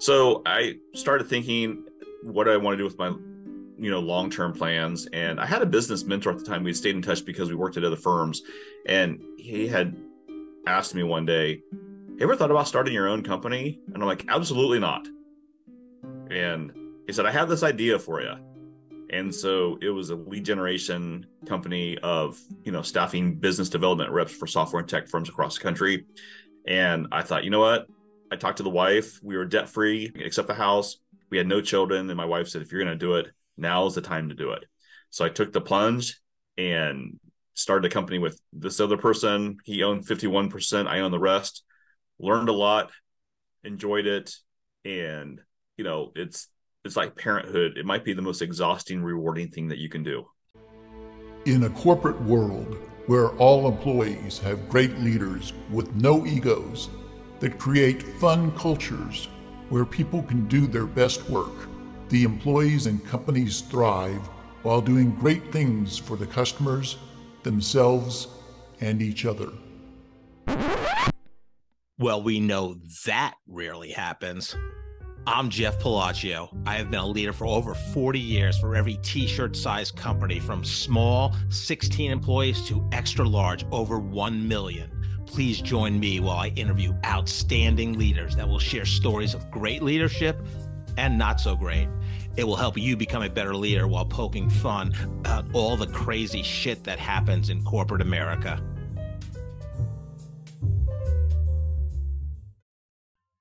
So I started thinking what I want to do with my, you know, long term plans. And I had a business mentor at the time. We stayed in touch because we worked at other firms, and he had asked me one day, have you "Ever thought about starting your own company?" And I'm like, "Absolutely not." And he said, "I have this idea for you." And so it was a lead generation company of, you know, staffing business development reps for software and tech firms across the country. And I thought, you know what? I talked to the wife. We were debt free, except the house. We had no children. And my wife said, if you're going to do it, now is the time to do it. So I took the plunge and started a company with this other person. He owned 51%, I own the rest. Learned a lot, enjoyed it. And, you know, it's, it's like parenthood. It might be the most exhausting, rewarding thing that you can do. In a corporate world where all employees have great leaders with no egos that create fun cultures where people can do their best work. The employees and companies thrive while doing great things for the customers, themselves, and each other. Well, we know that rarely happens. I'm Jeff Palacio. I have been a leader for over 40 years for every t shirt size company from small, 16 employees, to extra large, over 1 million. Please join me while I interview outstanding leaders that will share stories of great leadership and not so great. It will help you become a better leader while poking fun at all the crazy shit that happens in corporate America.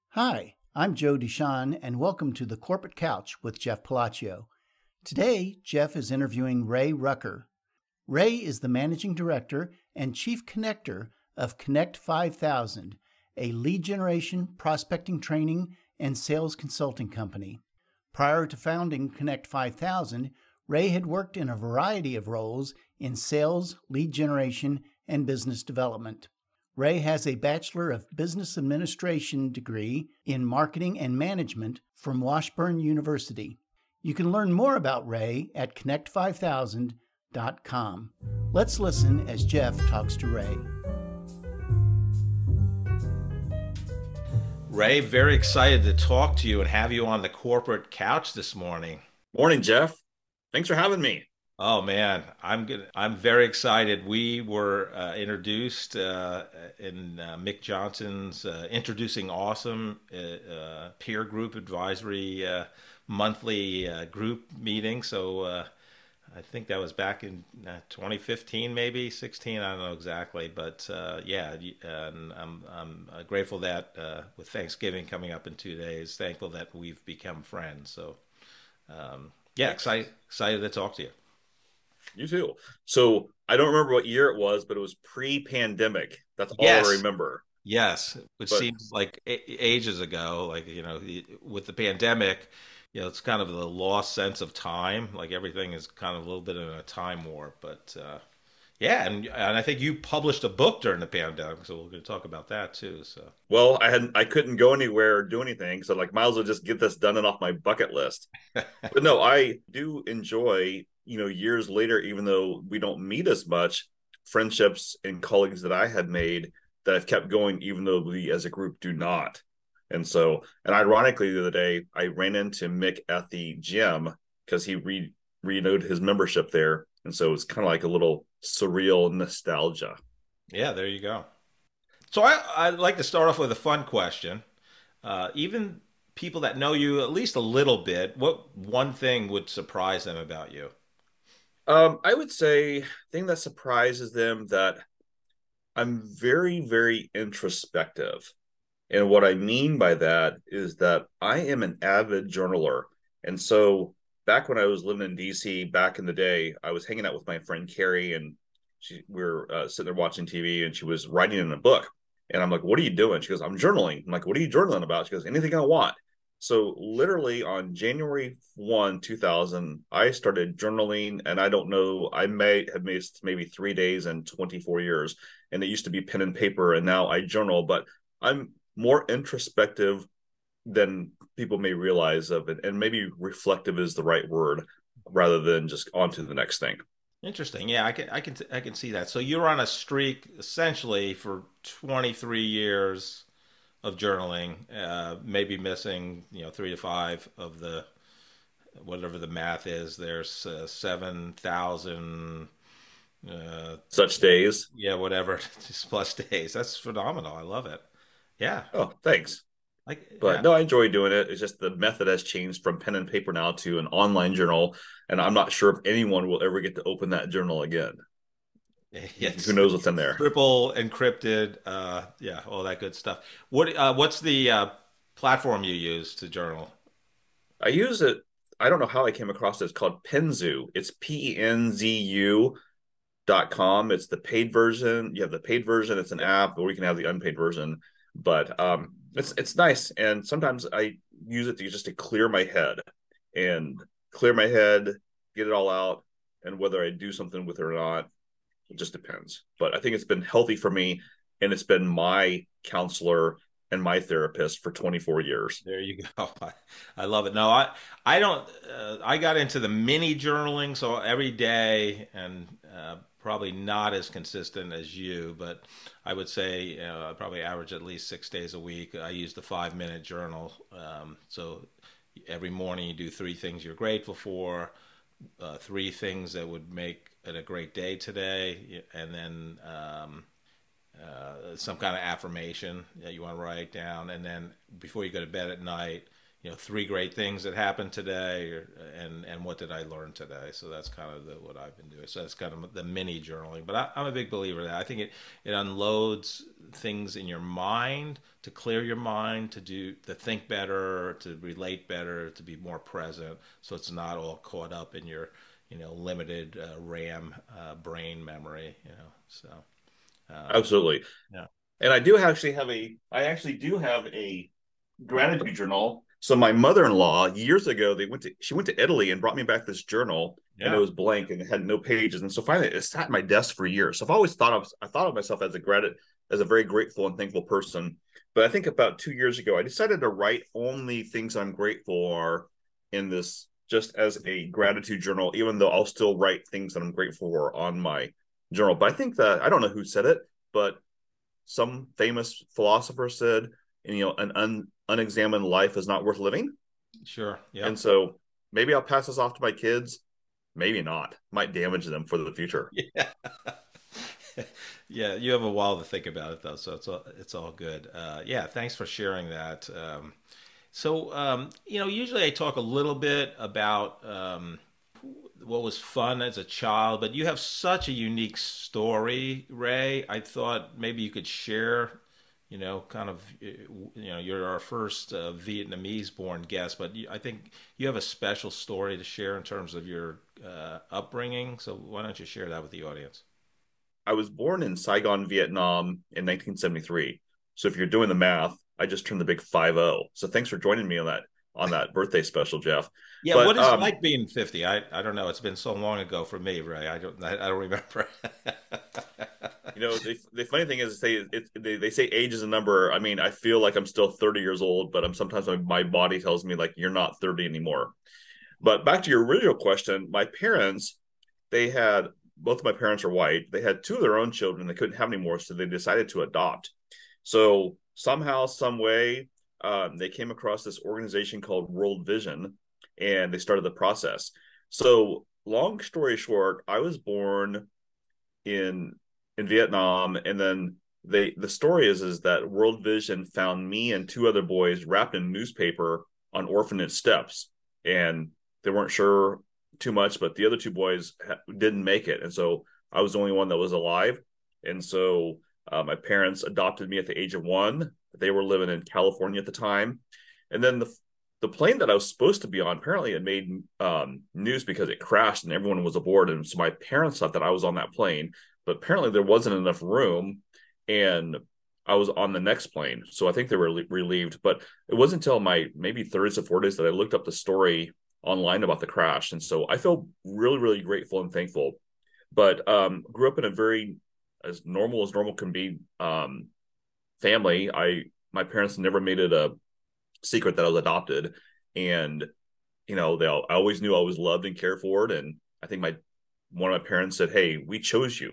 Hi, I'm Joe Deshawn, and welcome to the Corporate Couch with Jeff Palacio. Today, Jeff is interviewing Ray Ruecker. Ray is the managing director and chief connector of Connect 5000, a lead generation, prospecting training, and sales consulting company. Prior to founding Connect 5000, Ray had worked in a variety of roles in sales, lead generation, and business development. Ray has a Bachelor of Business Administration degree in Marketing and Management from Washburn University. You can learn more about Ray at connect5000.com. Let's listen as Jeff talks to Ray. Ray, very excited to talk to you and have you on the corporate couch this morning. Morning, Jeff. Thanks for having me. Oh man, I'm good. I'm very excited. We were uh, introduced uh, in uh, Mick Johnson's uh, introducing awesome uh, uh, peer group advisory monthly group meeting. So I think that was back in uh, 2015, maybe 16. I don't know exactly, but uh, yeah, and I'm I'm uh, grateful that uh, with Thanksgiving coming up in two days, thankful that we've become friends. So um, yeah, excited excited to talk to you. You too. So I don't remember what year it was, but it was pre-pandemic. That's all yes. I remember. Yes, which but, seems like ages ago. Like you know, with the pandemic you know, it's kind of the lost sense of time. Like everything is kind of a little bit in a time warp. But uh, yeah, and and I think you published a book during the pandemic, so we're going to talk about that too. So well, I had I couldn't go anywhere or do anything, so like might as well just get this done and off my bucket list. but no, I do enjoy you know years later, even though we don't meet as much, friendships and colleagues that I had made that I've kept going, even though we as a group do not. And so, and ironically, the other day I ran into Mick at the gym because he re renewed his membership there, and so it's kind of like a little surreal nostalgia. Yeah, there you go. So I I'd like to start off with a fun question. Uh, even people that know you at least a little bit, what one thing would surprise them about you? Um, I would say thing that surprises them that I'm very, very introspective. And what I mean by that is that I am an avid journaler. And so back when I was living in DC back in the day, I was hanging out with my friend Carrie and she, we were uh, sitting there watching TV and she was writing in a book. And I'm like, what are you doing? She goes, I'm journaling. I'm like, what are you journaling about? She goes, anything I want. So literally on January 1, 2000, I started journaling and I don't know, I may have missed maybe three days in 24 years. And it used to be pen and paper and now I journal, but I'm more introspective than people may realize of it and maybe reflective is the right word rather than just on to the next thing interesting yeah i can i can i can see that so you're on a streak essentially for 23 years of journaling, uh, maybe missing you know three to five of the whatever the math is. There's uh, seven thousand uh, such days. Yeah, whatever, plus days. That's phenomenal. I love it. Yeah. Oh, thanks. Like, but yeah. no, I enjoy doing it. It's just the method has changed from pen and paper now to an online journal, and I'm not sure if anyone will ever get to open that journal again. Yes. Who knows what's in there? Triple encrypted, uh, yeah, all that good stuff. What uh, what's the uh, platform you use to journal? I use it. I don't know how I came across it. It's called Penzu. It's P E N Z U dot com. It's the paid version. You have the paid version. It's an app, or you can have the unpaid version. But um, it's it's nice, and sometimes I use it to just to clear my head and clear my head, get it all out, and whether I do something with it or not it just depends. But I think it's been healthy for me, and it's been my counselor and my therapist for 24 years. There you go. I, love it. No, I I don't. Uh, I got into the mini journaling, so every day, and uh, probably not as consistent as you, but I would say uh, I probably average at least six days a week. I use the five minute journal. Um, so every morning you do three things you're grateful for, uh, three things that would make it a great day today, and then um, uh, some kind of affirmation that you want to write down, and then before you go to bed at night, you know, three great things that happened today, or, and and what did I learn today? So that's kind of the, what I've been doing. So that's kind of the mini journaling. But I, am a big believer that I think it it unloads things in your mind to clear your mind, to do to think better, to relate better, to be more present. So it's not all caught up in your you know limited uh, RAM uh, brain memory. You know, so uh, absolutely, yeah. And I do actually have a I actually do have a gratitude journal. So my mother-in-law years ago they went to she went to Italy and brought me back this journal yeah. and it was blank and it had no pages and so finally it sat in my desk for years. So I've always thought of I thought of myself as a gratitude as a very grateful and thankful person. But I think about two years ago I decided to write only things I'm grateful for in this just as a gratitude journal, even though I'll still write things that I'm grateful for on my journal. But I think that I don't know who said it, but some famous philosopher said, you know, an un, unexamined life is not worth living. Sure. Yeah. And so maybe I'll pass this off to my kids. Maybe not. Might damage them for the future. Yeah. yeah, you have a while to think about it though, so it's all it's all good. Uh, yeah, thanks for sharing that. Um, so, um, you know, usually I talk a little bit about um, what was fun as a child, but you have such a unique story, Ray. I thought maybe you could share, you know, kind of, you know, you're our first uh, Vietnamese born guest, but I think you have a special story to share in terms of your uh, upbringing. So, why don't you share that with the audience? I was born in Saigon, Vietnam in 1973. So, if you're doing the math, I just turned the big five zero. So thanks for joining me on that on that birthday special, Jeff. Yeah, but, what is um, it like being fifty? I, I don't know. It's been so long ago for me, Ray. I don't I, I don't remember. you know, the, the funny thing is, they it, they they say age is a number. I mean, I feel like I'm still thirty years old, but I'm sometimes my, my body tells me like you're not thirty anymore. But back to your original question, my parents, they had both of my parents are white. They had two of their own children. They couldn't have any more, so they decided to adopt. So somehow, some way, um, they came across this organization called World Vision, and they started the process. So, long story short, I was born in in Vietnam, and then they the story is is that World Vision found me and two other boys wrapped in newspaper on orphanage steps, and they weren't sure too much, but the other two boys didn't make it, and so I was the only one that was alive, and so uh, my parents adopted me at the age of one. They were living in California at the time, and then the the plane that I was supposed to be on apparently it made um, news because it crashed and everyone was aboard, and so my parents thought that I was on that plane, but apparently there wasn't enough room, and I was on the next plane, so I think they were relieved. But it wasn't until my maybe 30s or 40s that I looked up the story online about the crash, and so I felt really, really grateful and thankful. But um, grew up in a very as normal as normal can be um, family. I my parents never made it a secret that I was adopted, and you know they all, I always knew I was loved and cared for. And I think my one of my parents said, "Hey, we chose you.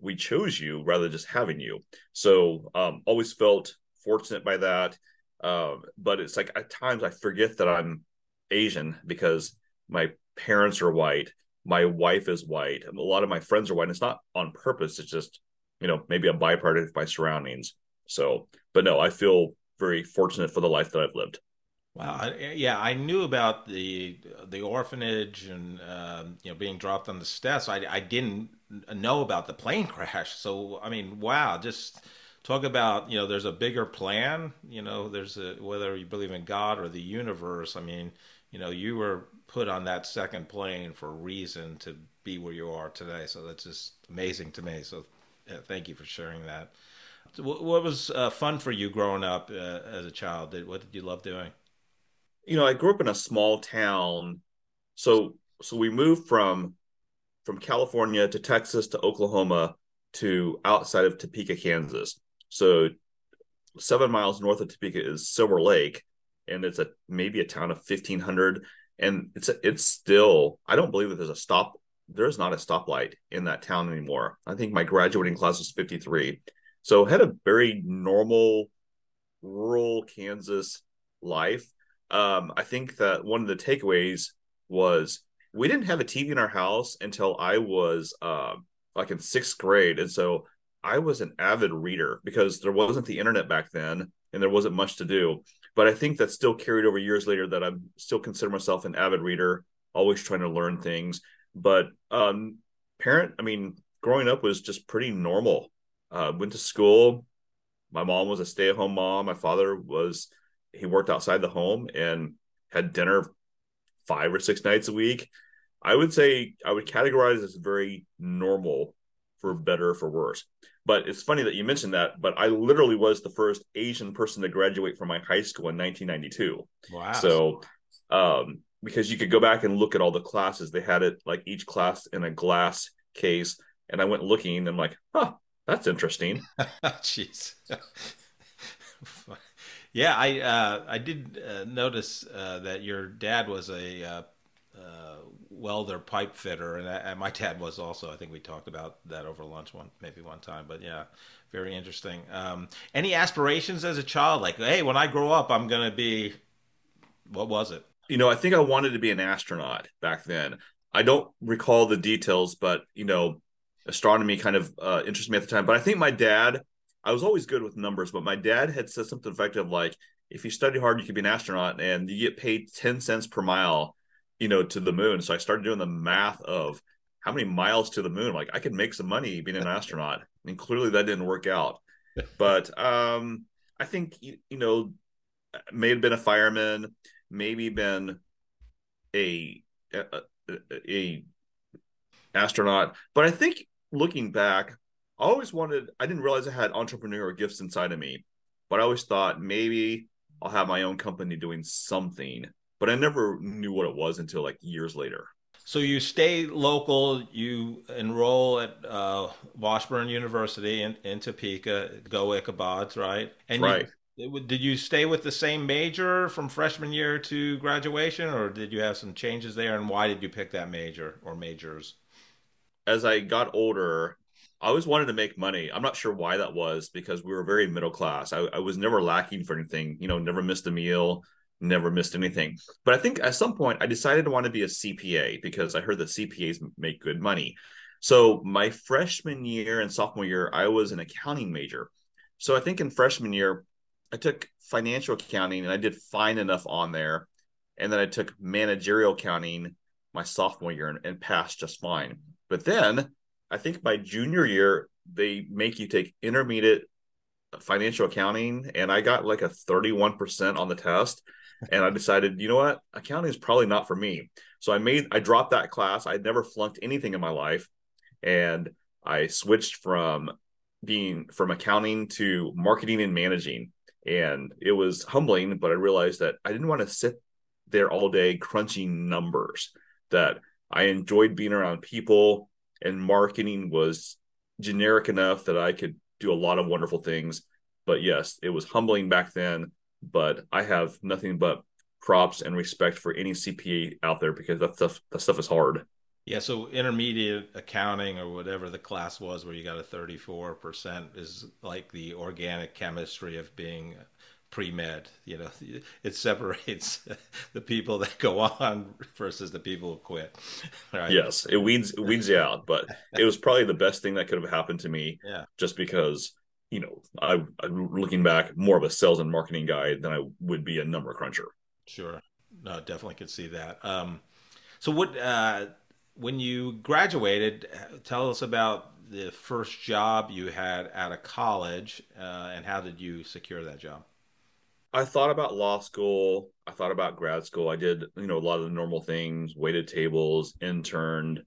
We chose you rather than just having you." So um, always felt fortunate by that. Um, but it's like at times I forget that I'm Asian because my parents are white, my wife is white, a lot of my friends are white. And it's not on purpose. It's just you know maybe a byproduct of my surroundings. So, but no, I feel very fortunate for the life that I've lived. Wow. Yeah, I knew about the the orphanage and um, you know being dropped on the steps. I I didn't know about the plane crash. So I mean, wow, just talk about you know there's a bigger plan. You know, there's a whether you believe in God or the universe. I mean, you know, you were put on that second plane for a reason to be where you are today. So that's just amazing to me. So yeah, thank you for sharing that. What, what was uh, fun for you growing up uh, as a child? What did you love doing? You know, I grew up in a small town. So so we moved from from California to Texas to Oklahoma to outside of Topeka, Kansas. So seven miles north of Topeka is Silver Lake, and it's a maybe a town of fifteen hundred. And it's it's still I don't believe that there's a stop. There's not a stoplight in that town anymore. I think my graduating class was fifty three. So had a very normal rural Kansas life um, I think that one of the takeaways was we didn't have a TV in our house until I was uh, like in sixth grade, and so I was an avid reader because there wasn't the internet back then, and there wasn't much to do. But I think that still carried over years later that I'm still consider myself an avid reader, always trying to learn things. But um, parent, I mean, growing up was just pretty normal. Uh, went to school. My mom was a stay-at-home mom. My father was he worked outside the home and had dinner five or six nights a week. I would say I would categorize as very normal for better for worse. But it's funny that you mentioned that. But I literally was the first Asian person to graduate from my high school in 1992. Wow. So, um, because you could go back and look at all the classes, they had it like each class in a glass case. And I went looking and I'm like, huh, that's interesting. Jeez. Yeah, I uh, I did uh, notice uh, that your dad was a uh, uh, welder pipe fitter, and, and, my dad was also. I think we talked about that over lunch one maybe one time. But yeah, very interesting. Um, any aspirations as a child? Like, hey, when I grow up, I'm gonna be. What was it? You know, I think I wanted to be an astronaut back then. I don't recall the details, but you know, astronomy kind of uh, interested me at the time. But I think my dad I was always good with numbers, but my dad had said something effective like, if you study hard, you could be an astronaut and you get paid 10 cents per mile, you know, to the moon. So I started doing the math of how many miles to the moon. Like I could make some money being an astronaut. and clearly that didn't work out. But um, I think, you, you know, may have been a fireman, maybe been a, a, a, a astronaut. But I think looking back, I always wanted, I didn't realize I had entrepreneurial gifts inside of me, but I always thought maybe I'll have my own company doing something. But I never knew what it was until like years later. So you stay local, you enroll at uh, Washburn University in, in Topeka, go Ichabods, right? And right. You, did you stay with the same major from freshman year to graduation, or did you have some changes there? And why did you pick that major or majors? As I got older, I always wanted to make money. I'm not sure why that was because we were very middle class. I, I, was never lacking for anything, you know, never missed a meal, never missed anything. But I think at some point I decided to want to be a CPA because I heard that CPAs make good money. So my freshman year and sophomore year, I was an accounting major. So I think in freshman year, I took financial accounting and I did fine enough on there. And then I took managerial accounting my sophomore year and, and passed just fine. But then I think by junior year they make you take intermediate financial accounting, and I got like a thirty-one percent on the test, and I decided, you know what, accounting is probably not for me. So I made I dropped that class. I'd never flunked anything in my life, and I switched from being from accounting to marketing and managing. And it was humbling, but I realized that I didn't want to sit there all day crunching numbers. That I enjoyed being around people and marketing was generic enough that I could do a lot of wonderful things. But yes, it was humbling back then. But I have nothing but props and respect for any CPA out there because that stuff that stuff is hard. Yeah, so intermediate accounting or whatever the class was where you got a 34% is like the organic chemistry of being pre-med you know it separates the people that go on versus the people who quit right? Yes it weeds it weeds you out but it was probably the best thing that could have happened to me yeah. just because you know I, i'm looking back more of a sales and marketing guy than i would be a number cruncher. Sure. No definitely could see that. Um so what uh when you graduated tell us about the first job you had out of college uh, and how did you secure that job I thought about law school. I thought about grad school. I did, you know, a lot of the normal things, waited tables, interned.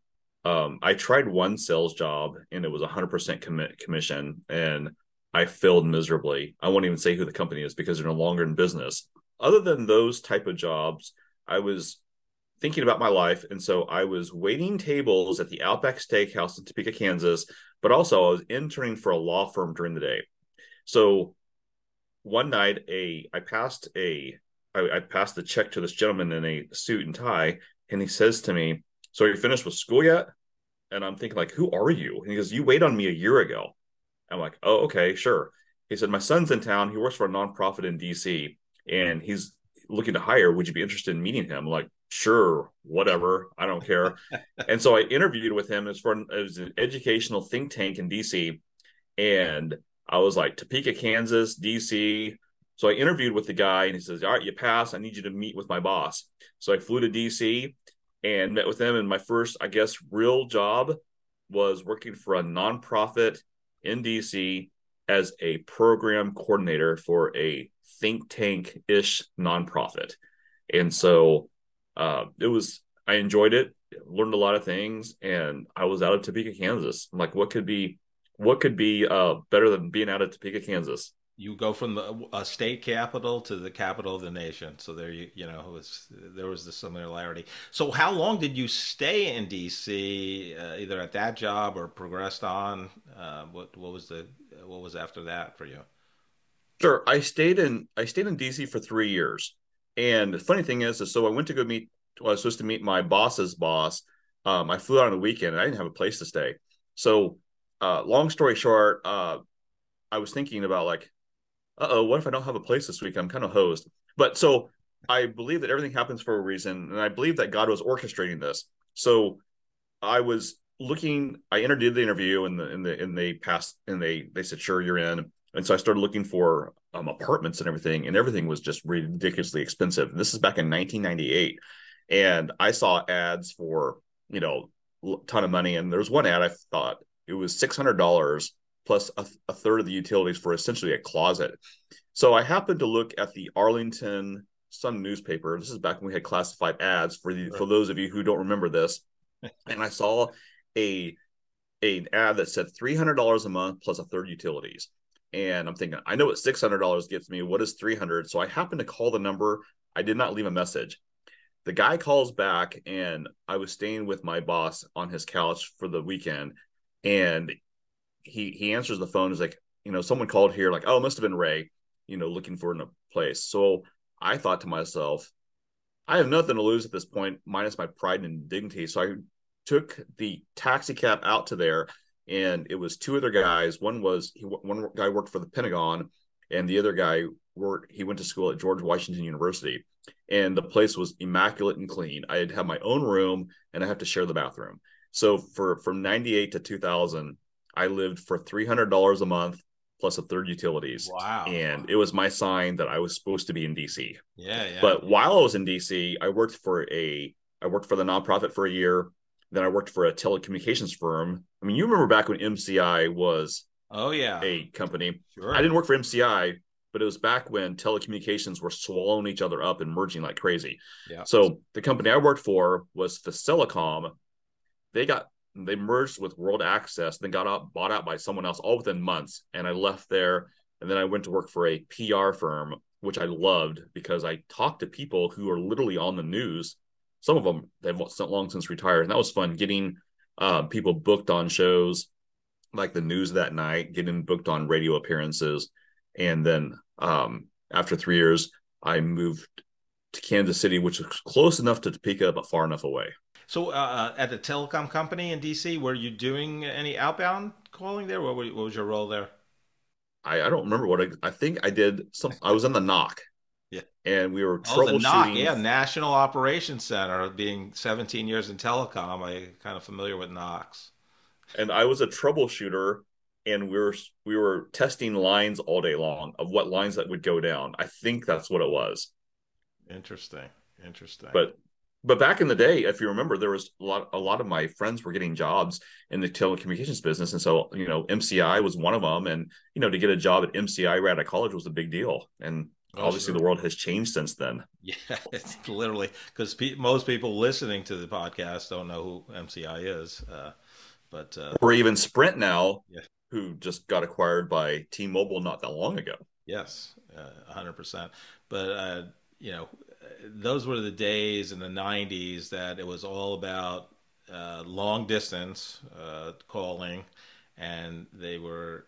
Um, I tried one sales job and it was 100% commit commission and I failed miserably. I won't even say who the company is because they're no longer in business. Other than those type of jobs, I was thinking about my life and so I was waiting tables at the Outback Steakhouse in Topeka, Kansas, but also I was interning for a law firm during the day. So one night a I passed a I, I passed the check to this gentleman in a suit and tie, and he says to me, "So are you finished with school yet?" And I'm thinking like, "Who are you?" And he goes, "You wait on me a year ago." I'm like, "Oh, okay, sure." He said, "My son's in town. He works for a nonprofit in D.C. and he's looking to hire. Would you be interested in meeting him?" I'm like, "Sure, whatever. I don't care." and so I interviewed with him. It's for it was an educational think tank in D.C. and I was like Topeka, Kansas, DC. So I interviewed with the guy and he says, All right, you pass. I need you to meet with my boss. So I flew to DC and met with them. And my first, I guess, real job was working for a nonprofit in DC as a program coordinator for a think tank ish nonprofit. And so uh, it was, I enjoyed it, learned a lot of things, and I was out of Topeka, Kansas. I'm like, what could be what could be uh, better than being out of Topeka, Kansas? You go from the a state capital to the capital of the nation. So there you you know was there was the similarity. So how long did you stay in D.C. Uh, either at that job or progressed on? Uh, what what was the what was after that for you? Sure, I stayed in I stayed in D.C. for three years. And the funny thing is, is so I went to go meet. Well, I was supposed to meet my boss's boss. Um, I flew out on the weekend, and I didn't have a place to stay. So uh, long story short, uh, I was thinking about like, uh oh, what if I don't have a place this week? I'm kind of hosed. But so I believe that everything happens for a reason, and I believe that God was orchestrating this. So I was looking. I entered the interview, and the and the and they passed, and they they said, "Sure, you're in." And so I started looking for um, apartments and everything, and everything was just ridiculously expensive. And this is back in 1998, and I saw ads for you know a ton of money. And there was one ad I thought it was six hundred dollars plus a, a, third of the utilities for essentially a closet. So I happened to look at the Arlington Sun newspaper. This is back when we had classified ads for the for those of you who don't remember this, and I saw a an ad that said three hundred dollars a month plus a third utilities. And I'm thinking, I know what six hundred dollars gets me. What is three hundred? So I happened to call the number. I did not leave a message. The guy calls back, and I was staying with my boss on his couch for the weekend, and he he answers the phone. Is like, you know, someone called here, like, oh, it must have been Ray, you know, looking for a place. So I thought to myself, I have nothing to lose at this point, minus my pride and dignity. So I took the taxi cab out to there, and it was two other guys. One was he, one guy worked for the Pentagon, and the other guy worked. He went to school at George Washington University, and the place was immaculate and clean. I had had my own room, and I have to share the bathroom. So for from 98 to 2000, I lived for $300 a month plus a third utilities. Wow. And it was my sign that I was supposed to be in DC. Yeah, yeah. But while I was in DC, I worked for a I worked for the nonprofit for a year. Then I worked for a telecommunications firm. I mean, you remember back when MCI was oh yeah a company. Sure. I didn't work for MCI, but it was back when telecommunications were swallowing each other up and merging like crazy. Yeah. So the company I worked for was Facilicom, they got they merged with World Access, then got out, bought out by someone else all within months. And I left there, and then I went to work for a PR firm, which I loved because I talked to people who are literally on the news. Some of them they've long since retired, and that was fun. Getting uh, people booked on shows like the news that night, getting booked on radio appearances, and then um, after three years, I moved to Kansas City, which was close enough to Topeka but far enough away. So uh, at the telecom company in DC, were you doing any outbound calling there? What, what was your role there? I, I don't remember what I, I think I did. Some I was in the NOC. Yeah, and we were oh, the troubleshooting. NOC, yeah, National Operations Center. Being 17 years in telecom, I kind of familiar with NOCs. And I was a troubleshooter, and we were we were testing lines all day long of what lines that would go down. I think that's what it was. Interesting, interesting. But but back in the day, if you remember, there was a lot a lot of my friends were getting jobs in the telecommunications business, and so you know MCI was one of them, and you know to get a job at MCI right out of college was a big deal, and oh, obviously sure. the world has changed since then. Yeah, it's literally because pe- most people listening to the podcast don't know who MCI is, uh, but uh, or even Sprint now, yeah. who just got acquired by T-Mobile not that long ago. Yes, uh, hundred percent. But uh, you know, those were the days in the 90s that it was all about uh, long distance uh, calling and they were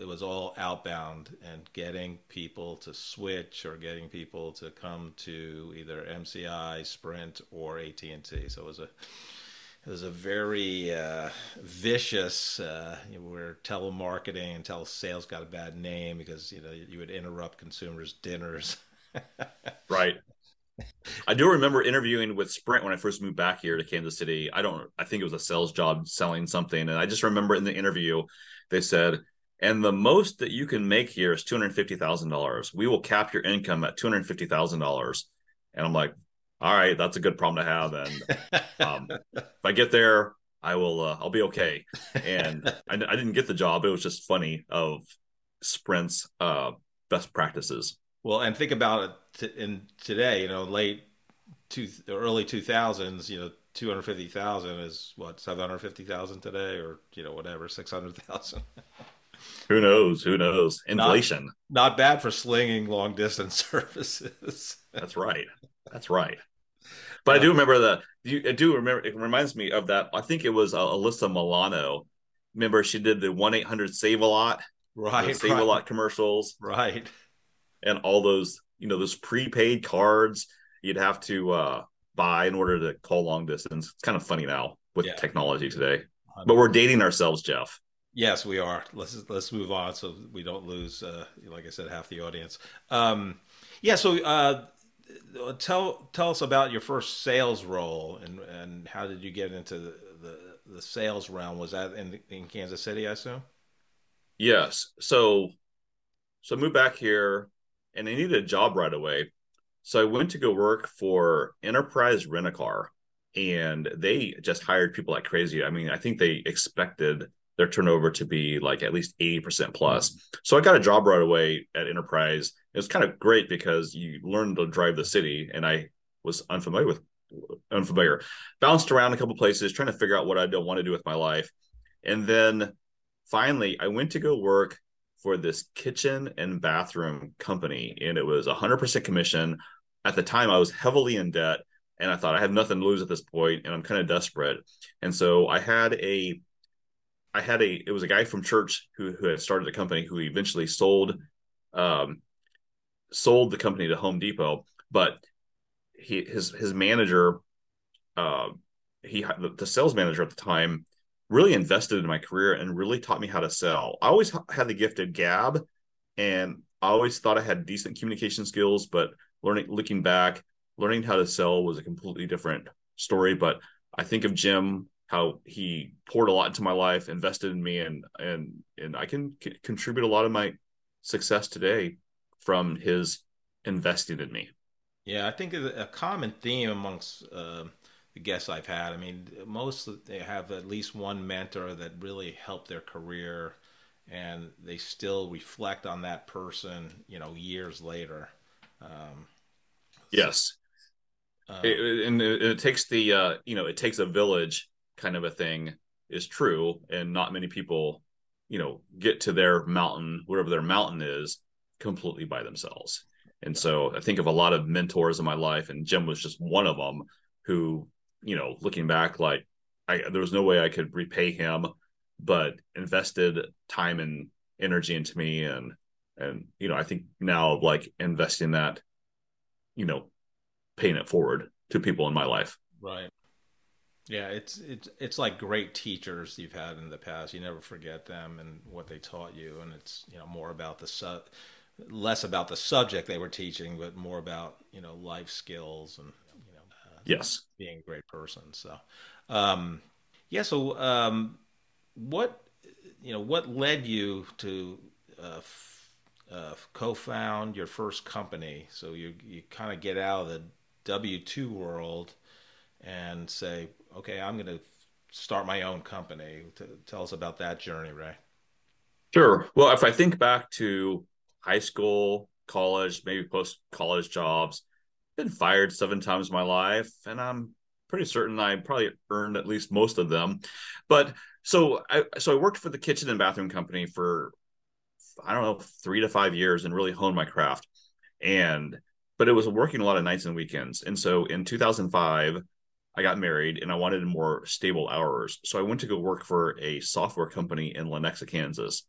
it was all outbound and getting people to switch or getting people to come to either MCI, Sprint, or AT&T. So it was a it was a very uh, vicious uh, where telemarketing and telesales got a bad name because you know you would interrupt consumers' dinners. right. I do remember interviewing with Sprint when I first moved back here to Kansas City. I don't, I think it was a sales job selling something. And I just remember in the interview, they said, and the most that you can make here is $250,000. We will cap your income at $250,000. And I'm like, all right, that's a good problem to have. And um, if I get there, I will, uh, I'll be okay. And I, I, didn't get the job. It was just funny of Sprint's uh, best practices. Well, and think about it t- in today, you know, late two early two thousands, you know, two hundred fifty thousand is what seven hundred fifty thousand today, or you know, whatever, six hundred thousand. Who knows? Who knows? Inflation. Not, not bad for slinging long distance services. That's right. That's right. But I do remember the. You, I do remember. It reminds me of that. I think it was uh, Alyssa Milano. Remember, she did the one eight hundred save a lot. Right. Save a lot commercials. Right and all those you know those prepaid cards you'd have to uh, buy in order to call long distance. It's kind of funny now with yeah. technology today, but we're dating ourselves, Jeff. Yes, we are. Let's let's move on so we don't lose, uh, like I said, half the audience. Um, yeah. So uh, tell tell us about your first sales role and and how did you get into the the, the sales realm? Was that in in Kansas City? I assume. Yes. So so I moved back here and I needed a job right away. So I went to go work for Enterprise Rent a Car, and they just hired people like crazy. I mean, I think they expected their turnover to be like at least 80% plus. So I got a job right away at Enterprise. It was kind of great because you learn to drive the city, and I was unfamiliar with unfamiliar. Bounced around a couple places trying to figure out what I don't want to do with my life. And then finally I went to go work for this kitchen and bathroom company, and it was 100% commission. At the time, I was heavily in debt, and I thought I have nothing to lose at this point, and I'm kind of desperate. And so I had a, I had a, it was a guy from church who who had started a company who eventually sold, um, sold the company to Home Depot, but he his his manager, uh, he the sales manager at the time really invested in my career and really taught me how to sell. I always had the gift of gab and I always thought I had decent communication skills, but learning looking back, learning how to sell was a completely different story. But I think of Jim, how he poured a lot into my life, invested in me, and and and I can c- contribute a lot of my success today from his investing in me. Yeah, I think a common theme amongst uh, guests I've had. I mean, most they have at least one mentor that really helped their career, and they still reflect on that person, you know, years later. Um, yes, uh, it, and it, it, takes the uh, you know it takes a village kind of a thing is true, and not many people, you know, get to their mountain, wherever their mountain is, completely by themselves. And so I think of a lot of mentors in my life, and Jim was just one of them who you know, looking back, like I, there was no way I could repay him, but invested time and energy into me. And, and, you know, I think now like investing that, you know, paying it forward to people in my life. Right. Yeah, it's it's it's like great teachers you've had in the past. You never forget them and what they taught you, and it's you know more about the su- less about the subject they were teaching, but more about you know life skills and yes being a great person. So, um, yeah. So, um, what you know, what led you to uh, f- uh, co-found your first company? So you you kind of get out of the W two world and say, okay, I'm going to start my own company. Tell us about that journey, Ray. Sure. Well, if I think back to high school, college, maybe post college jobs, I've been fired seven times in my life, and I'm pretty certain I probably earned at least most of them. But so I so I worked for the kitchen and bathroom company for I don't know three to five years and really honed my craft. And but it was working a lot of nights and weekends. And so in 2005, I got married and I wanted more stable hours. So I went to go work for a software company in Lenexa, Kansas,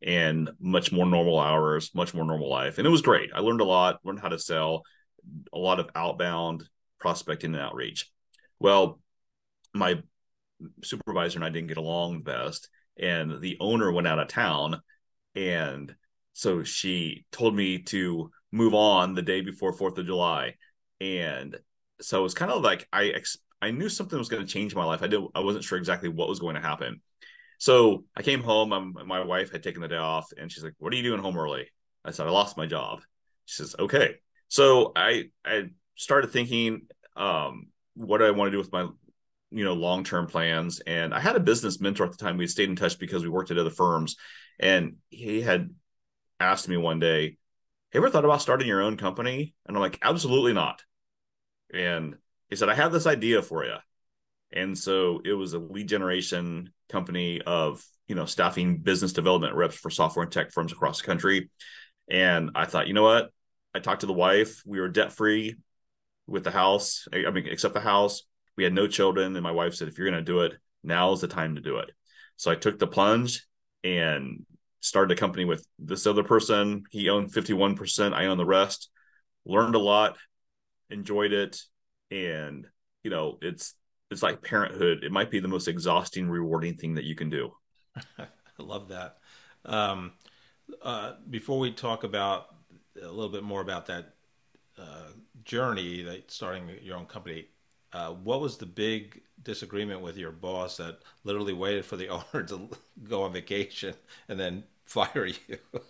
and much more normal hours, much more normal life. And it was great. I learned a lot, learned how to sell, a lot of outbound prospecting and outreach. Well, my supervisor and I didn't get along the best, and the owner went out of town. And so she told me to move on the day before Fourth of July. And so it was kind of like I ex- I knew something was going to change my life. I did. I wasn't sure exactly what was going to happen. So I came home. I'm, my wife had taken the day off, and she's like, "What are you doing home early?" I said, "I lost my job." She says, "Okay." So I I started thinking, um, what do I want to do with my you know long term plans? And I had a business mentor at the time. We stayed in touch because we worked at other firms, and he had asked me one day, "Have you "Ever thought about starting your own company?" And I'm like, "Absolutely not." And he said, I have this idea for you. And so it was a lead generation company of, you know, staffing business development reps for software and tech firms across the country. And I thought, you know what? I talked to the wife. We were debt free with the house. I mean, except the house. We had no children. And my wife said, if you're going to do it, now is the time to do it. So I took the plunge and started a company with this other person. He owned 51%. I own the rest. Learned a lot, enjoyed it, and you know it's it's like parenthood it might be the most exhausting rewarding thing that you can do i love that um, uh, before we talk about a little bit more about that uh, journey that starting your own company uh, what was the big disagreement with your boss that literally waited for the owner to go on vacation and then fire you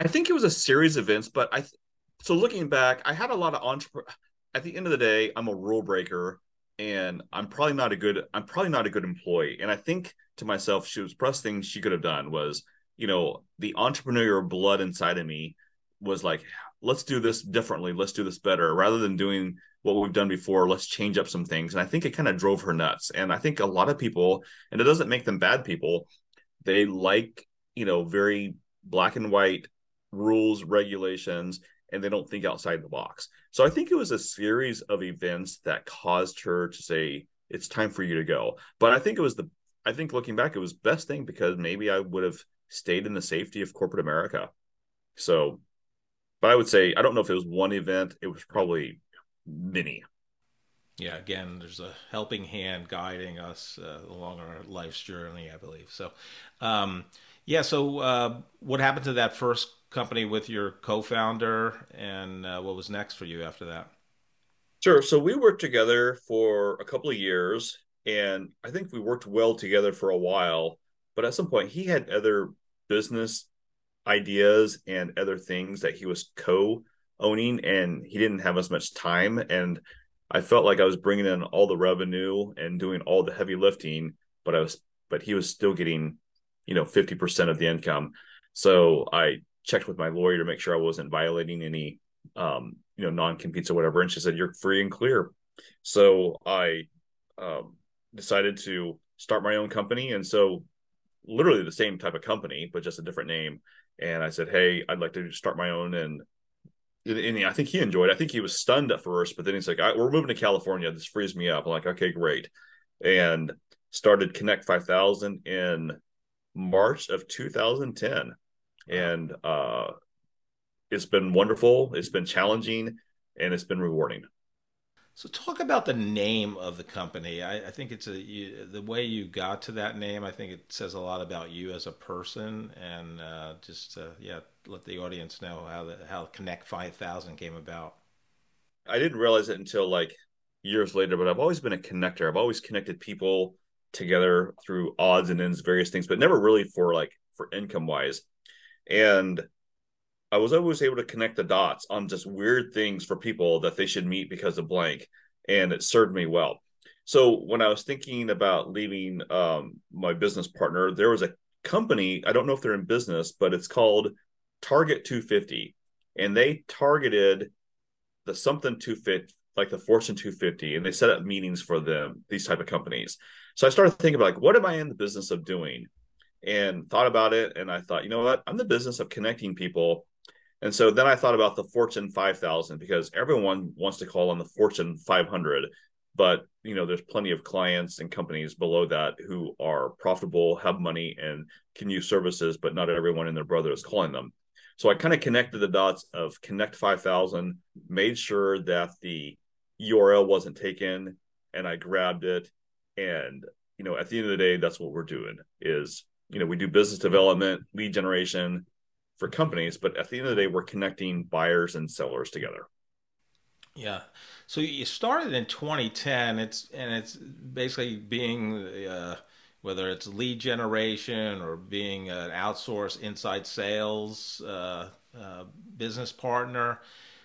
i think it was a series of events but i so looking back i had a lot of entrepreneur at the end of the day, I'm a rule breaker and I'm probably not a good I'm probably not a good employee. And I think to myself, she was best thing she could have done was, you know, the entrepreneurial blood inside of me was like, let's do this differently, let's do this better, rather than doing what we've done before, let's change up some things. And I think it kind of drove her nuts. And I think a lot of people, and it doesn't make them bad people, they like, you know, very black and white rules, regulations, and they don't think outside the box. So I think it was a series of events that caused her to say, it's time for you to go. But I think it was the, I think looking back, it was best thing because maybe I would have stayed in the safety of corporate America. So, but I would say, I don't know if it was one event, it was probably many. Yeah, again, there's a helping hand guiding us uh, along our life's journey, I believe. So, um, yeah. So, uh, what happened to that first company with your co-founder, and uh, what was next for you after that? Sure. So we worked together for a couple of years, and I think we worked well together for a while. But at some point, he had other business ideas and other things that he was co-owning, and he didn't have as much time. And I felt like I was bringing in all the revenue and doing all the heavy lifting, but I was, but he was still getting, you know, fifty percent of the income. So I checked with my lawyer to make sure I wasn't violating any um, you know non competes or whatever, and she said you're free and clear. So I um, decided to start my own company, and so literally the same type of company but just a different name. And I said, hey, I'd like to start my own and. And I think he enjoyed. It. I think he was stunned at first, but then he's like, "We're moving to California. This frees me up." I'm like, "Okay, great," and started Connect 5000 in March of 2010 and uh, it's been wonderful. It's been challenging, and it's been rewarding. So talk about the name of the company. I, I think it's a you, the way you got to that name. I think it says a lot about you as a person, and uh, just uh, yeah, let the audience know how the, how Connect Five Thousand came about. I didn't realize it until like years later, but I've always been a connector. I've always connected people together through odds and ends, various things, but never really for like for income wise. And I was always able to connect the dots on just weird things for people that they should meet because of blank, and it served me well. So when I was thinking about leaving um, my business partner, there was a company. I don't know if they're in business, but it's called Target 250, and they targeted the something 250, like the Fortune 250, and they set up meetings for them. These type of companies. So I started thinking about like, what am I in the business of doing? And thought about it, and I thought, you know what? I'm the business of connecting people and so then I thought about the Fortune 5000 because everyone wants to call on the Fortune 500, but you know there's plenty of clients and companies below that who are profitable, have money, and can use services, but not everyone and their brother is calling them. So I kind of connected the dots of Connect 5000, made sure that the URL wasn't taken, and I grabbed it. And you know, at the end of the day, that's what we're doing. Is you know we do business development, lead generation, for companies, but at the end of the day, we're connecting buyers and sellers together. Yeah. So you started in 2010. It's and it's basically being uh, whether it's lead generation or being an outsourced inside sales uh, uh, business partner.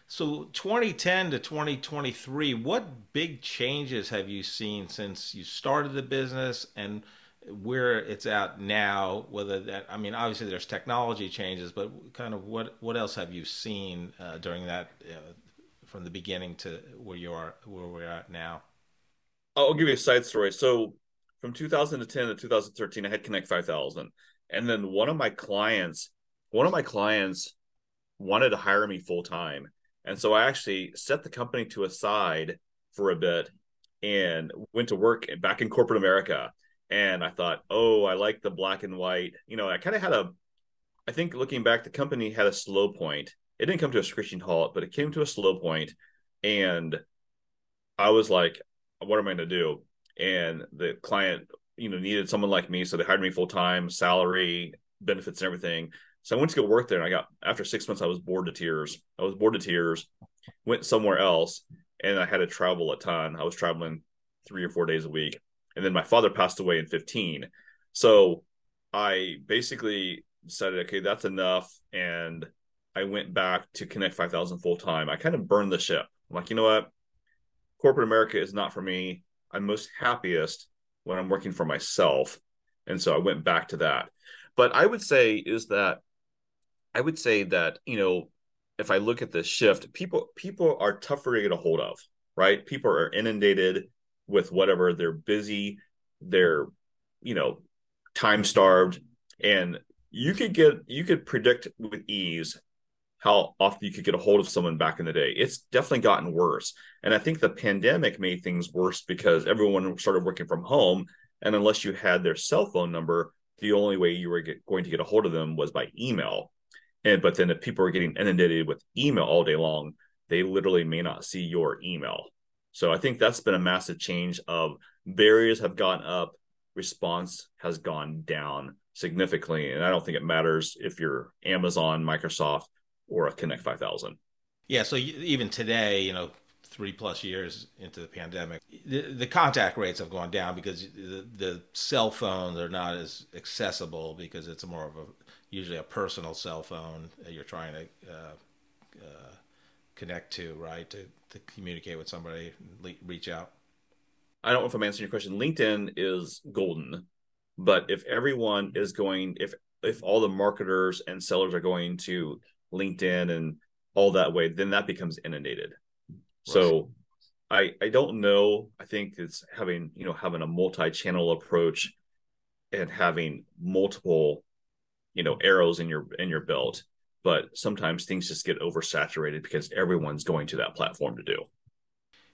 So 2010 to 2023, what big changes have you seen since you started the business and where it's at now, whether that I mean, obviously there's technology changes, but kind of what what else have you seen uh, during that uh, from the beginning to where you are where we're at now? I'll give you a side story. So from 2010 to 2013, I had Connect 5000, and then one of my clients, one of my clients wanted to hire me full time, and so I actually set the company to a side for a bit and went to work back in corporate America and I thought, oh, I like the black and white. You know, I kind of had a, I think looking back, the company had a slow point. It didn't come to a screeching halt, but it came to a slow point, and I was like, what am I going to do? And the client, you know, needed someone like me, so they hired me full time, salary, benefits, and everything. So I went to go work there, and I got after six months, I was bored to tears. I was bored to tears. Went somewhere else, and I had to travel a ton. I was traveling three or four days a week and then my father passed away in 15 so i basically decided okay that's enough. And i went back to connect 5000 full time i kind of burned the ship. I'm like you know what? Corporate america is not for me. I'm most happiest when i'm working for myself. And so i went back to that. But i would say is that i would say that you know if i look at this shift people people are tougher to get a hold of right? People are inundated with whatever they're busy they're you know time starved and you could get you could predict with ease how often you could get a hold of someone back in the day. It's definitely gotten worse. And i think the pandemic made things worse because everyone started working from home and unless you had their cell phone number the only way you were get, going to get a hold of them was by email. And but then if people are getting inundated with email all day long they literally may not see your email so I think that's been a massive change of barriers have gone up, response has gone down significantly. And I don't think it matters if you're Amazon, Microsoft, or a Connect 5000. Yeah. So even today, you know, three plus years into the pandemic, the, the contact rates have gone down because the, the cell phones are not as accessible because it's more of a usually a personal cell phone that you're trying to uh, uh, connect to, right? To to communicate with somebody, reach out? I don't know if I'm answering your question. LinkedIn is golden, but if everyone is going, if if all the marketers and sellers are going to LinkedIn and all that way, then that becomes inundated. Right. So I I don't know. I think it's having you know having a multi-channel approach and having multiple you know arrows in your in your belt but sometimes things just get oversaturated because everyone's going to that platform to do.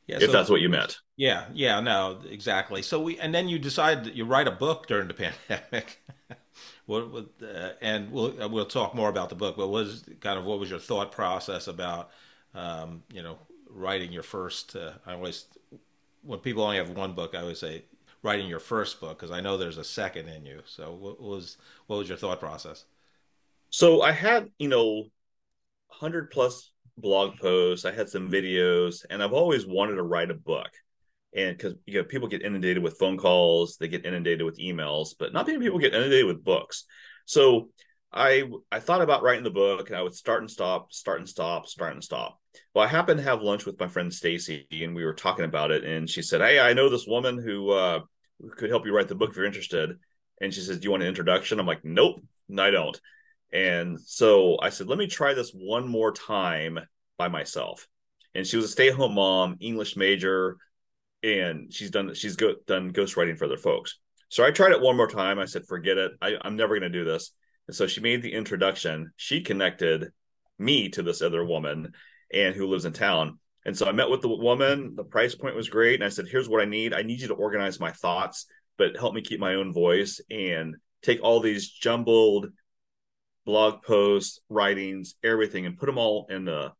Yeah, if so, that's what you meant. Yeah, yeah, no, exactly. So we and then you decide that you write a book during the pandemic. what, what uh, and we'll uh, we'll talk more about the book. But was kind of what was your thought process about um, you know writing your first. Uh, I always, when people only have one book, I always say writing your first book because I know there's a second in you. So, what was what was your thought process? So I had, you know, hundred plus blog posts. I had some videos, and I've always wanted to write a book. And because you know, people get inundated with phone calls, they get inundated with emails, but not many people get inundated with books. So I I thought about writing the book, and I would start and stop, start and stop, start and stop. Well, I happened to have lunch with my friend Stacy, and we were talking about it. And she said, "Hey, I know this woman who uh, could help you write the book if you're interested." And she says, "Do you want an introduction?" I'm like, "Nope, I don't." And so I said, "Let me try this one more time by myself." And she was a stay-at-home mom, English major, and she's done she's go, done ghostwriting for other folks. So I tried it one more time. I said, "Forget it. I, I'm never going to do this." And so she made the introduction. She connected me to this other woman and who lives in town. And so I met with the woman. The price point was great. And I said, here's what I need. I need you to organize my thoughts, but help me keep my own voice and take all these jumbled blog posts, writings, everything, and put them all in a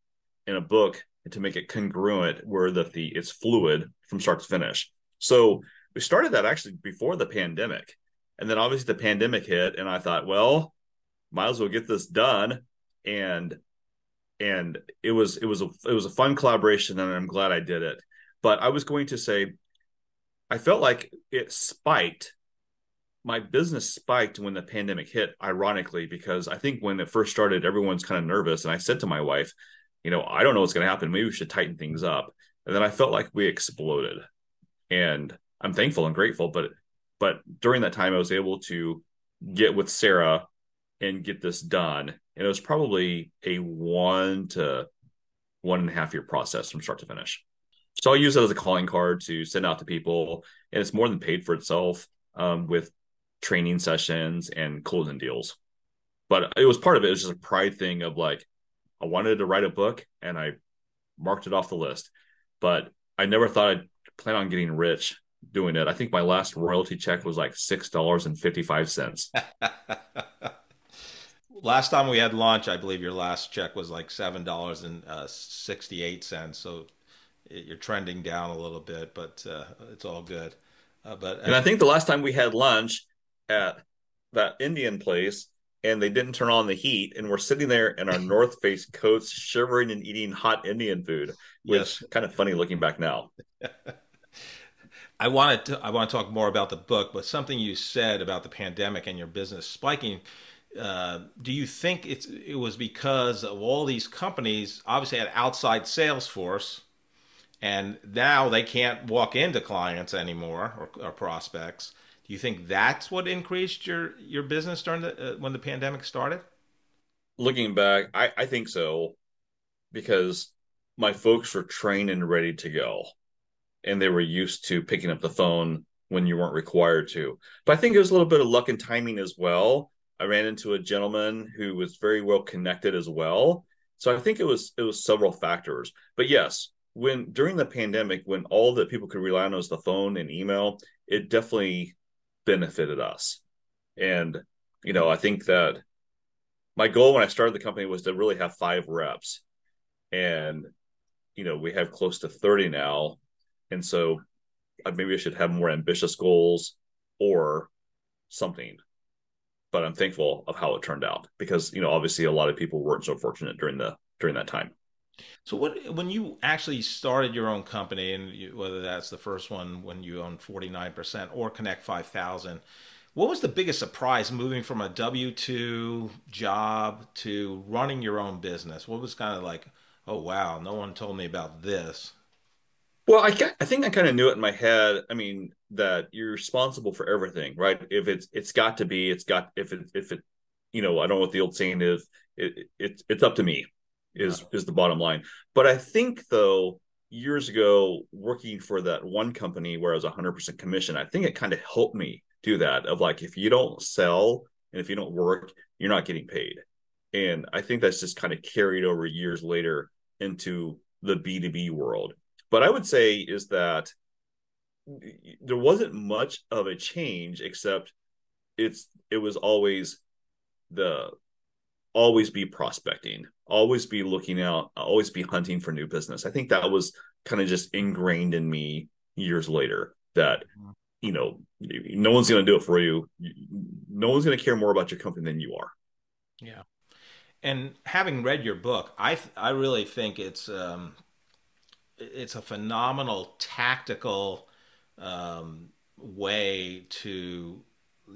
in a book to make it congruent where the, the it's fluid from start to finish. So we started that actually before the pandemic. And then obviously the pandemic hit, and I thought, well, might as well get this done and and it was it was a it was a fun collaboration and i'm glad i did it but i was going to say i felt like it spiked my business spiked when the pandemic hit ironically because i think when it first started everyone's kind of nervous and i said to my wife you know i don't know what's going to happen maybe we should tighten things up and then i felt like we exploded and i'm thankful and grateful but but during that time i was able to get with sarah and get this done. And it was probably a one to one and a half year process from start to finish. So I use it as a calling card to send out to people, and it's more than paid for itself um, with training sessions and closing deals. But it was part of it. It was just a pride thing of like, I wanted to write a book, and I marked it off the list. But I never thought I'd plan on getting rich doing it. I think my last royalty check was like six dollars and fifty five cents. last time we had lunch, I believe your last check was like seven dollars and uh, sixty eight cents. So you're trending down a little bit, but uh, it's all good. Uh, but and I think the last time we had lunch at that Indian place, and they didn't turn on the heat, and we're sitting there in our North Face coats, shivering and eating hot Indian food, which yes. kind of funny looking back now. I wanted to I want to talk more about the book, but something you said about the pandemic and your business spiking uh, do you think it's it was because of all these companies obviously had outside sales force and now they can't walk into clients anymore or, or prospects do you think that's what increased your your business during the uh, when the pandemic started looking back I, I think so because my folks were trained and ready to go and they were used to picking up the phone when you weren't required to but i think it was a little bit of luck and timing as well I ran into a gentleman who was very well connected as well. So I think it was it was several factors. But yes, when during the pandemic, when all that people could rely on was the phone and email, it definitely benefited us. And you know, I think that my goal when I started the company was to really have five reps. And you know, we have close to 30 now. And so uh, maybe I should have more ambitious goals or something but I'm thankful of how it turned out because you know obviously a lot of people weren't so fortunate during the during that time. So what when you actually started your own company and you, whether that's the first one when you owned 49% or Connect 5000 what was the biggest surprise moving from a W2 job to running your own business? What was kind of like, oh wow, no one told me about this? Well, I I think I kind of knew it in my head. I mean, that you're responsible for everything, right? If it's it's got to be, it's got if it if it, you know, I don't know what the old saying is. It, it it's up to me, is is the bottom line. But I think though, years ago, working for that one company where I was 100 percent commission, I think it kind of helped me do that. Of like, if you don't sell and if you don't work, you're not getting paid. And I think that's just kind of carried over years later into the B2B world but I would say is that there wasn't much of a change except it's it was always the always be prospecting, always be looking out, always be hunting for new business. I think that was kind of just ingrained in me years later that mm-hmm. you know no one's going to do it for you no one's going to care more about your company than you are yeah and having read your book i i really think it's um it's a phenomenal tactical um way to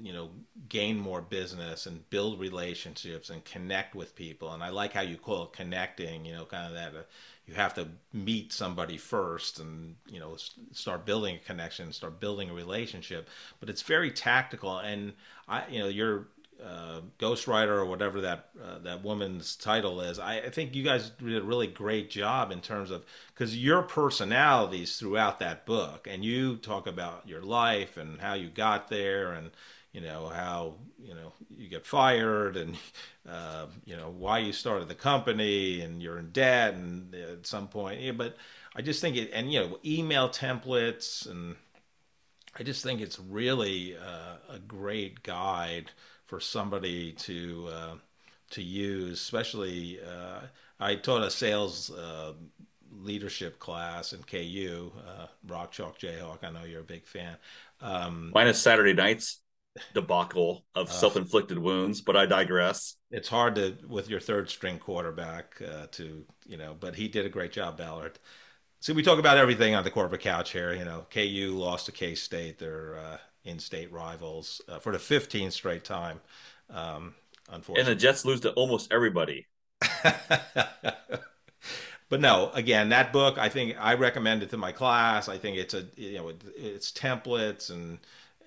you know gain more business and build relationships and connect with people. And i like how you call it connecting you know kind of that uh, you have to meet somebody first and you know start building a connection start building a relationship. But it's very tactical. And i you know your uh, ghostwriter or whatever that uh, that woman's title is I, I, think you guys did a really great job in terms of because your personalities throughout that book and you talk about your life and how you got there and you know how you know you get fired and uh, you know why you started the company and you're in debt and at some point yeah, but i just think it and you know email templates and i just think it's really uh, a great guide for somebody to uh, to use especially uh, i taught a sales uh, leadership class in ku uh, rock chalk jayhawk. I know you're a big fan. Um, minus saturday nights debacle of uh, self-inflicted wounds but i digress. It's hard to with your third string quarterback uh, to you know but he did a great job ballard. See we talk about everything on the corporate couch here you know ku lost to k-state they're uh, in-state rivals uh, for the 15th straight time um, unfortunately and the jets lose to almost everybody. But no again that book i think i recommend it to my class. I think it's a you know it's templates and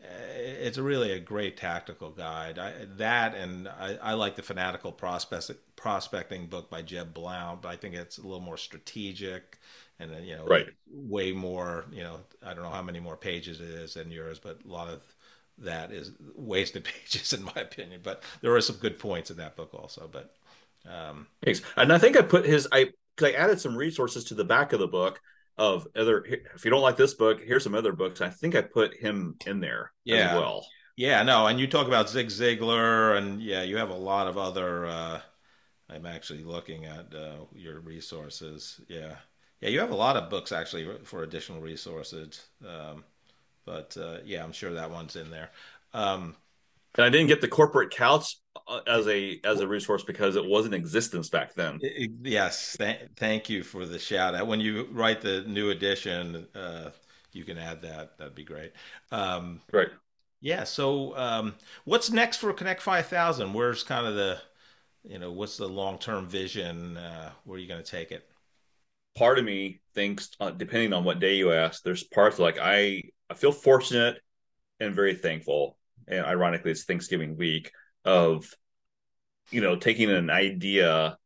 it's really a great tactical guide. I, that and I, I, like the Fanatical Prospect, Prospecting book by Jeb Blount, but I think it's a little more strategic and you know, right. way more. You know, I don't know how many more pages it is than yours, but a lot of that is wasted pages in my opinion. But there are some good points in that book also. But um, thanks. And I think I put his I because I added some resources to the back of the book of other if you don't like this book here's some other books. I think i put him in there yeah. as well. Yeah no and you talk about zig ziglar and yeah you have a lot of other uh i'm actually looking at uh, your resources. Yeah. Yeah you have a lot of books actually for additional resources um but uh yeah i'm sure that one's in there. Um and I didn't get the corporate couch uh, as a as a resource because it wasn't in existence back then. Yes, th- thank you for the shout out. When you write the new edition, uh, you can add that. That'd be great. Um, right. Yeah. So, um, what's next for Connect Five Thousand? Where's kind of the, you know, what's the long term vision? Uh, where are you going to take it? Part of me thinks, uh, depending on what day you ask, there's parts like I I feel fortunate and very thankful and ironically it's Thanksgiving week of you know taking an idea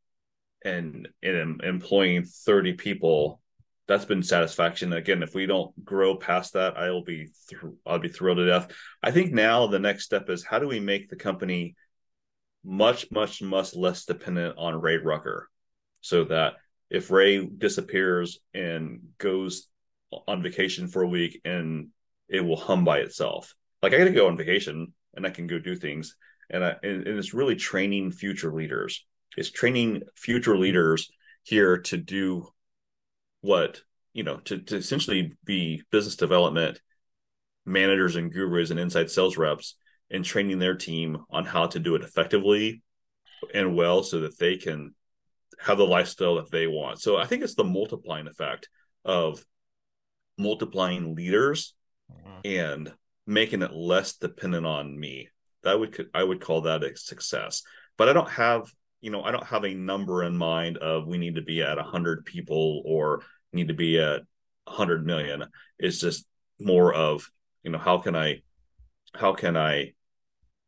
and and employing 30 people that's been satisfaction. Again if we don't grow past that i'll be i'll be thrilled to death. I think now the next step is how do we make the company much much much less dependent on ray Ruecker so that if ray disappears and goes on vacation for a week and it will hum by itself like I got to go on vacation and I can go do things. And, I, and, and it's really training future leaders. It's training future leaders here to do what you know to, to essentially be business development managers and gurus and inside sales reps and training their team on how to do it effectively and well so that they can have the lifestyle that they want. So I think it's the multiplying effect of multiplying leaders mm-hmm. and making it less dependent on me. That would I would call that a success. But I don't have you know I don't have a number in mind of we need to be at hundred people or need to be at hundred million. It's just more of you know how can I how can I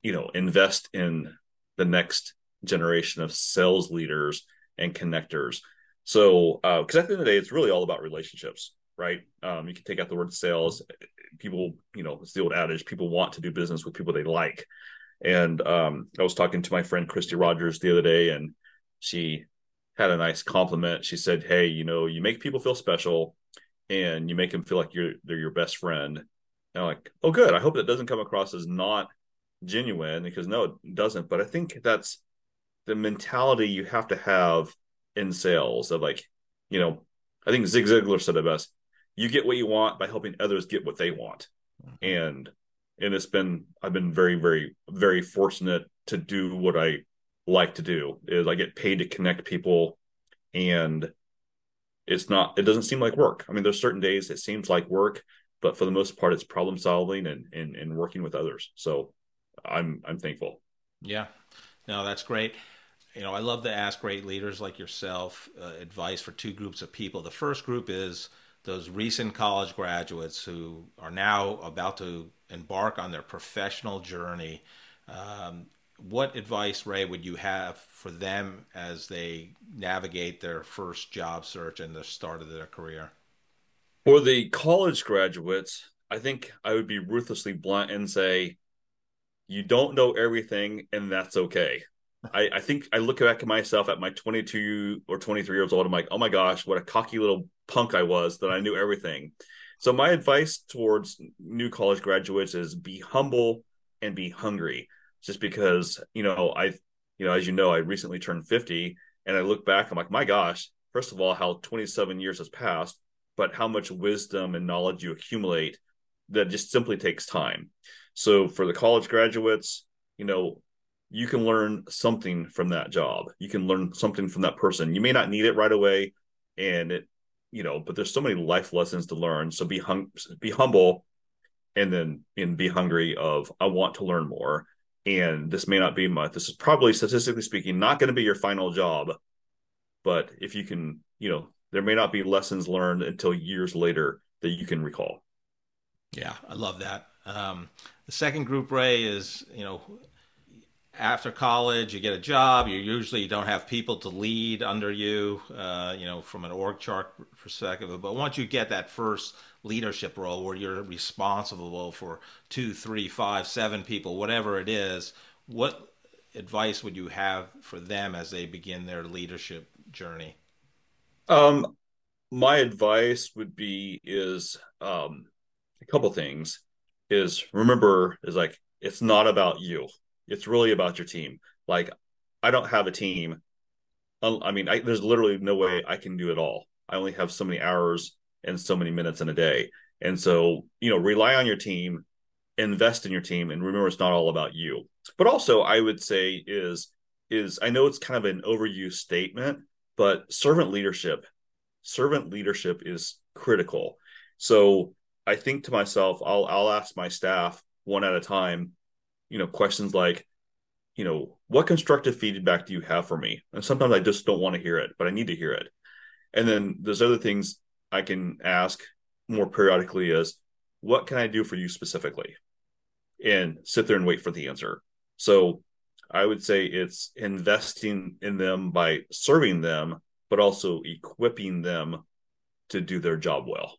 you know invest in the next generation of sales leaders and connectors. So because uh, at the end of the day, it's really all about relationships right? Um, you can take out the word sales. People, you know, it's the old adage: people want to do business with people they like. And um, I was talking to my friend Christy Rogers the other day, and she had a nice compliment. She said, "Hey, you know, you make people feel special, and you make them feel like you're they're your best friend." And I'm like, "Oh, good. I hope that doesn't come across as not genuine, because no, it doesn't. But I think that's the mentality you have to have in sales of like, you know, I think Zig Ziglar said it best. You get what you want by helping others get what they want. Mm-hmm. And and it's been I've been very, very, very fortunate to do what I like to do is I get paid to connect people and it's not it doesn't seem like work. I mean, there's certain days it seems like work, but for the most part it's problem solving and and, and working with others. So I'm I'm thankful. Yeah. No, that's great. You know, I love to ask great leaders like yourself uh, advice for two groups of people. The first group is those recent college graduates who are now about to embark on their professional journey. Um, what advice, Ray, would you have for them as they navigate their first job search and the start of their career? For the college graduates, I think I would be ruthlessly blunt and say, you don't know everything, and that's okay. I, I think I look back at myself at my 22 or 23 years old. I'm like, oh my gosh, what a cocky little punk I was that I knew everything. So my advice towards new college graduates is be humble and be hungry. Just because you know I, you know, as you know, I recently turned 50, and I look back, I'm like, my gosh. First of all, how 27 years has passed, but how much wisdom and knowledge you accumulate that just simply takes time. So for the college graduates, you know, you can learn something from that job. You can learn something from that person. You may not need it right away, and it, you know, but there's so many life lessons to learn. So be hung, be humble, and then and be hungry. Of I want to learn more, and this may not be my. This is probably statistically speaking not going to be your final job, but if you can, you know, there may not be lessons learned until years later that you can recall. Yeah, I love that. Um, the second group, Ray, is you know after college, you get a job. You usually don't have people to lead under you, uh, you know, from an org chart perspective. But once you get that first leadership role where you're responsible for two, three, five, seven people, whatever it is, what advice would you have for them as they begin their leadership journey? Um, my advice would be is um, a couple things. Is remember is like it's not about you it's really about your team. Like I don't have a team. I mean, I, there's literally no way I can do it all. I only have so many hours and so many minutes in a day. And so, you know, rely on your team, invest in your team, and remember it's not all about you. But also, I would say is is I know it's kind of an overused statement, but servant leadership, servant leadership is critical. So I think to myself, I'll I'll ask my staff one at a time, you know questions like you know what constructive feedback do you have for me? And sometimes i just don't want to hear it but i need to hear it. And then there's other things i can ask more periodically is what can i do for you specifically? And sit there and wait for the answer. So i would say it's investing in them by serving them but also equipping them to do their job well.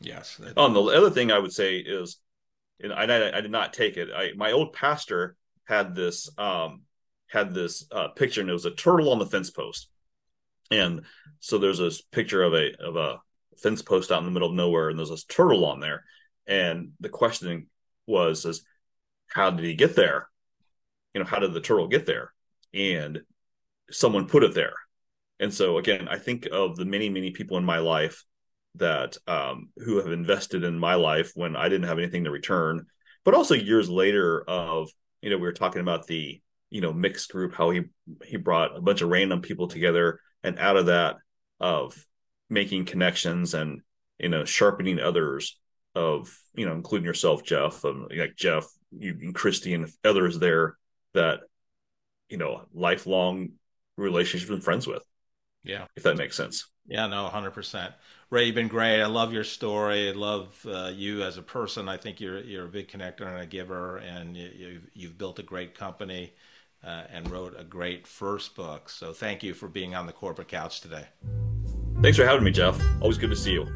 Yes on the other thing i would say is and I, I did not take it. I, my old pastor had this um, had this uh, picture, and it was a turtle on the fence post. And so there's this picture of a of a fence post out in the middle of nowhere, and there's this turtle on there. And the questioning was, is how did he get there? You know, how did the turtle get there? And someone put it there. And so again, I think of the many, many people in my life that um, who have invested in my life when I didn't have anything to return, but also years later of you know we were talking about the you know mixed group how he he brought a bunch of random people together and out of that of making connections and you know sharpening others of you know including yourself Jeff and like Jeff you and Christy and others there that you know lifelong relationships and friends with. Yeah. If that makes sense. Yeah no 100% Ray, you've been great. I love your story. I love uh, you as a person. I think you're you're a big connector and a giver, and you, have you've built a great company uh, and wrote a great first book. So thank you for being on the corporate couch today. Thanks for having me, Jeff. Always good to see you.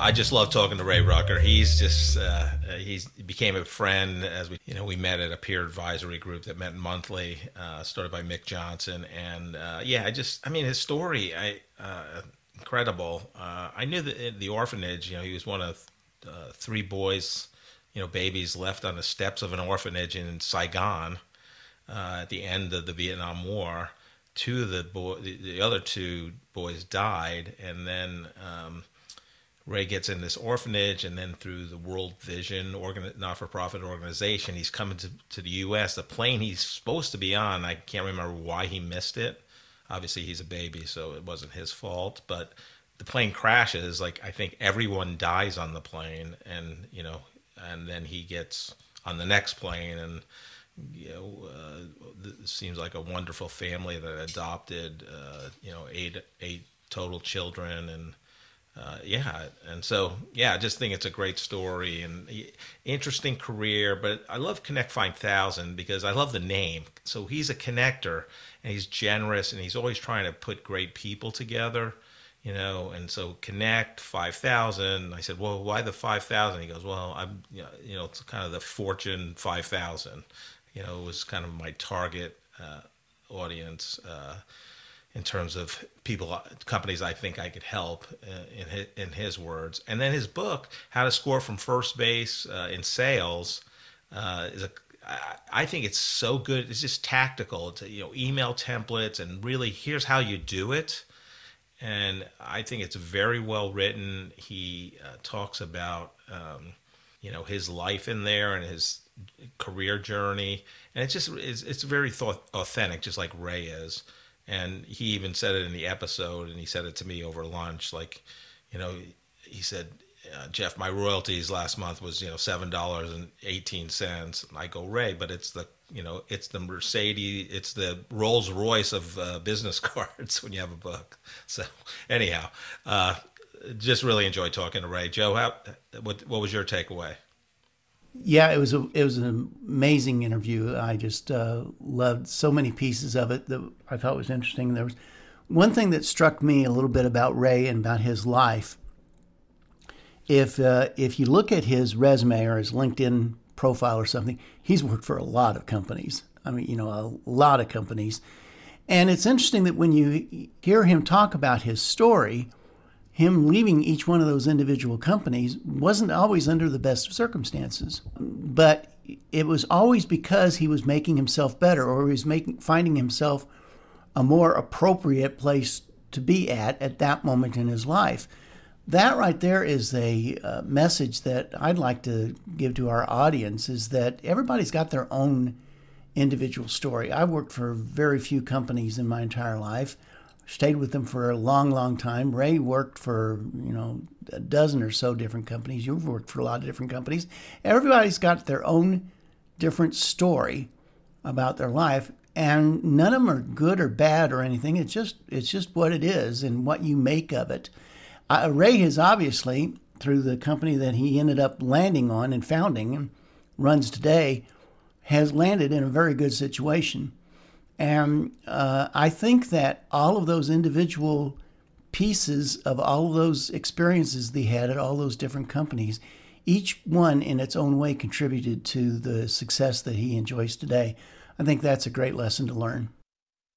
I just love talking to Ray Ruecker. He's just uh, he's he became a friend as we you know we met at a peer advisory group that met monthly, uh, started by Mick Johnson, and uh, yeah, I just I mean his story, I uh, incredible. Uh, I knew that the orphanage, you know, he was one of uh, three boys you know babies left on the steps of an orphanage in Saigon uh, at the end of the Vietnam War. Two of the boy, the, the other two boys died, and then um, Ray gets in this orphanage, and then through the World Vision organ- not-for-profit organization, he's coming to, to the U.S. The plane he's supposed to be on, I can't remember why he missed it. Obviously, he's a baby, so it wasn't his fault. But the plane crashes. Like I think everyone dies on the plane, and you know, and then he gets on the next plane, and you know, uh, seems like a wonderful family that adopted, uh, you know, eight eight total children, and uh, yeah, and so yeah, I just think it's a great story and interesting career. But I love Connect Five Thousand because I love the name. So he's a connector, and he's generous, and he's always trying to put great people together you know and so connect 5000 i said well why the 5000 he goes well i'm you know it's kind of the fortune 5000 you know it was kind of my target uh, audience uh, in terms of people companies i think i could help uh, in his, in his words and then his book how to score from first base uh, in sales uh, is a I think it's so good. It's just tactical. It's you know email templates and really here's how you do it and I think it's very well written. He uh, talks about um, you know his life in there and his career journey, and it's just it's, it's very thought, authentic, just like Ray is. And he even said it in the episode, and he said it to me over lunch. Like, you know, he said, uh, Jeff, my royalties last month was you know seven dollars and eighteen cents. I go, Ray, but it's the you know, it's the Mercedes, it's the Rolls Royce of uh, business cards when you have a book. So, anyhow, uh, just really enjoyed talking to Ray. Joe, how, what what was your takeaway? Yeah, it was a it was an amazing interview. I just uh, loved so many pieces of it that I thought was interesting. There was one thing that struck me a little bit about Ray and about his life. If uh, if you look at his resume or his LinkedIn profile or something, he's worked for a lot of companies. I mean, you know, a lot of companies. And it's interesting that when you hear him talk about his story, him leaving each one of those individual companies wasn't always under the best of circumstances. But it was always because he was making himself better or he was making finding himself a more appropriate place to be at at that moment in his life that right there is a uh, message that I'd like to give to our audience is that everybody's got their own individual story. I worked for very few companies in my entire life. Stayed with them for a long, long time. Ray worked for, you know, a dozen or so different companies. You've worked for a lot of different companies. Everybody's got their own different story about their life and none of them are good or bad or anything. It's just it's just what it is and what you make of it. Uh, Ray has obviously, through the company that he ended up landing on and founding and runs today, has landed in a very good situation. And uh, I think that all of those individual pieces of all of those experiences they had at all those different companies, each one in its own way contributed to the success that he enjoys today. I think that's a great lesson to learn.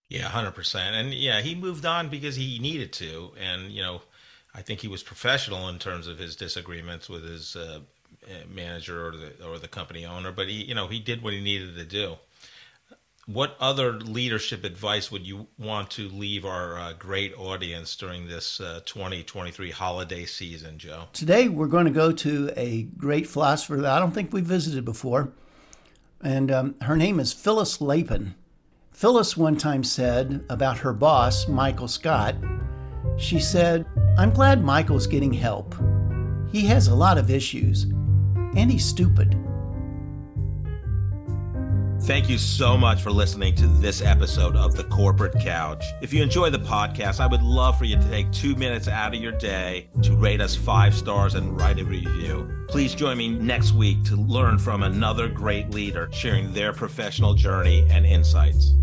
Yeah, 100%. And yeah, he moved on because he needed to. And, you know, I think he was professional in terms of his disagreements with his uh, manager or the or the company owner, but he you know he did what he needed to do. What other leadership advice would you want to leave our uh, great audience during this uh, 2023 holiday season, Joe? Today we're going to go to a great philosopher that I don't think we visited before, and um, her name is Phyllis Lapin. Phyllis one time said about her boss, Michael Scott, she said, I'm glad Michael's getting help. He has a lot of issues, and he's stupid. Thank you so much for listening to this episode of The Corporate Couch. If you enjoy the podcast, I would love for you to take two minutes out of your day to rate us five stars and write a review. Please join me next week to learn from another great leader sharing their professional journey and insights.